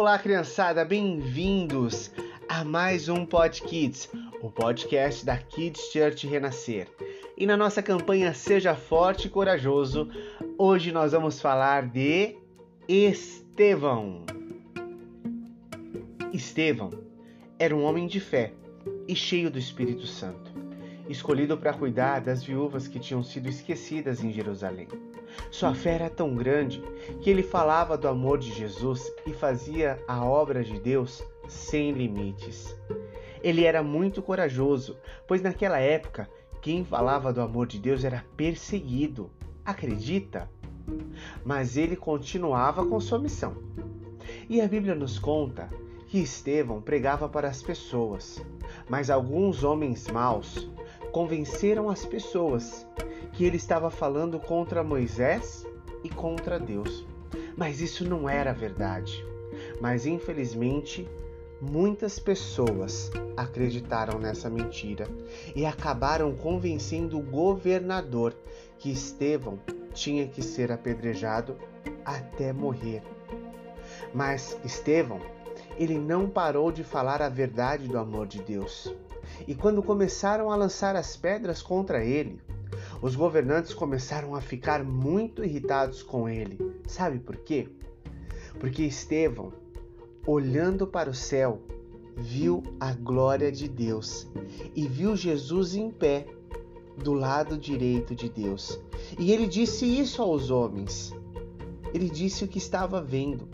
Olá, criançada, bem-vindos a mais um Pod Kids, o podcast da Kids Church Renascer. E na nossa campanha Seja Forte e Corajoso, hoje nós vamos falar de Estevão. Estevão era um homem de fé e cheio do Espírito Santo, escolhido para cuidar das viúvas que tinham sido esquecidas em Jerusalém. Sua fé era tão grande que ele falava do amor de Jesus e fazia a obra de Deus sem limites. Ele era muito corajoso, pois naquela época quem falava do amor de Deus era perseguido. Acredita? Mas ele continuava com sua missão. E a Bíblia nos conta que Estevão pregava para as pessoas, mas alguns homens maus convenceram as pessoas que ele estava falando contra Moisés e contra Deus. Mas isso não era verdade. Mas infelizmente, muitas pessoas acreditaram nessa mentira e acabaram convencendo o governador que Estevão tinha que ser apedrejado até morrer. Mas Estevão, ele não parou de falar a verdade do amor de Deus. E quando começaram a lançar as pedras contra ele, os governantes começaram a ficar muito irritados com ele. Sabe por quê? Porque Estevão, olhando para o céu, viu a glória de Deus e viu Jesus em pé do lado direito de Deus. E ele disse isso aos homens. Ele disse o que estava vendo.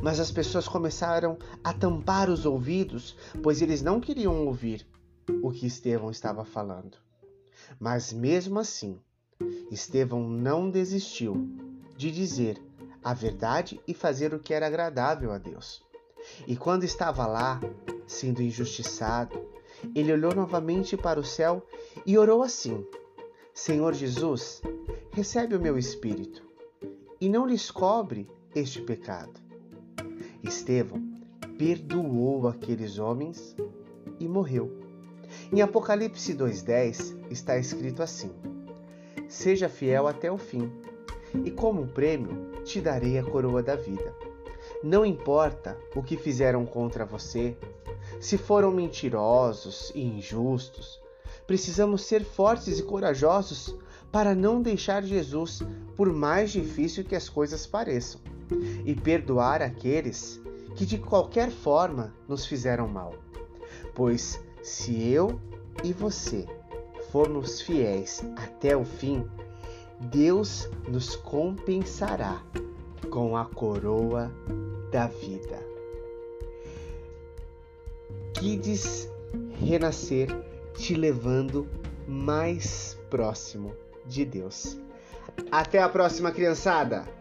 Mas as pessoas começaram a tampar os ouvidos, pois eles não queriam ouvir o que Estevão estava falando. Mas mesmo assim, Estevão não desistiu de dizer a verdade e fazer o que era agradável a Deus. E quando estava lá, sendo injustiçado, ele olhou novamente para o céu e orou assim: Senhor Jesus, recebe o meu espírito e não lhes cobre este pecado. Estevão perdoou aqueles homens e morreu. Em Apocalipse 2,10 está escrito assim: Seja fiel até o fim, e como prêmio te darei a coroa da vida. Não importa o que fizeram contra você, se foram mentirosos e injustos, precisamos ser fortes e corajosos para não deixar Jesus, por mais difícil que as coisas pareçam, e perdoar aqueles que de qualquer forma nos fizeram mal. Pois se eu e você formos fiéis até o fim, Deus nos compensará com a coroa da vida. Kids renascer te levando mais próximo de Deus. Até a próxima, criançada!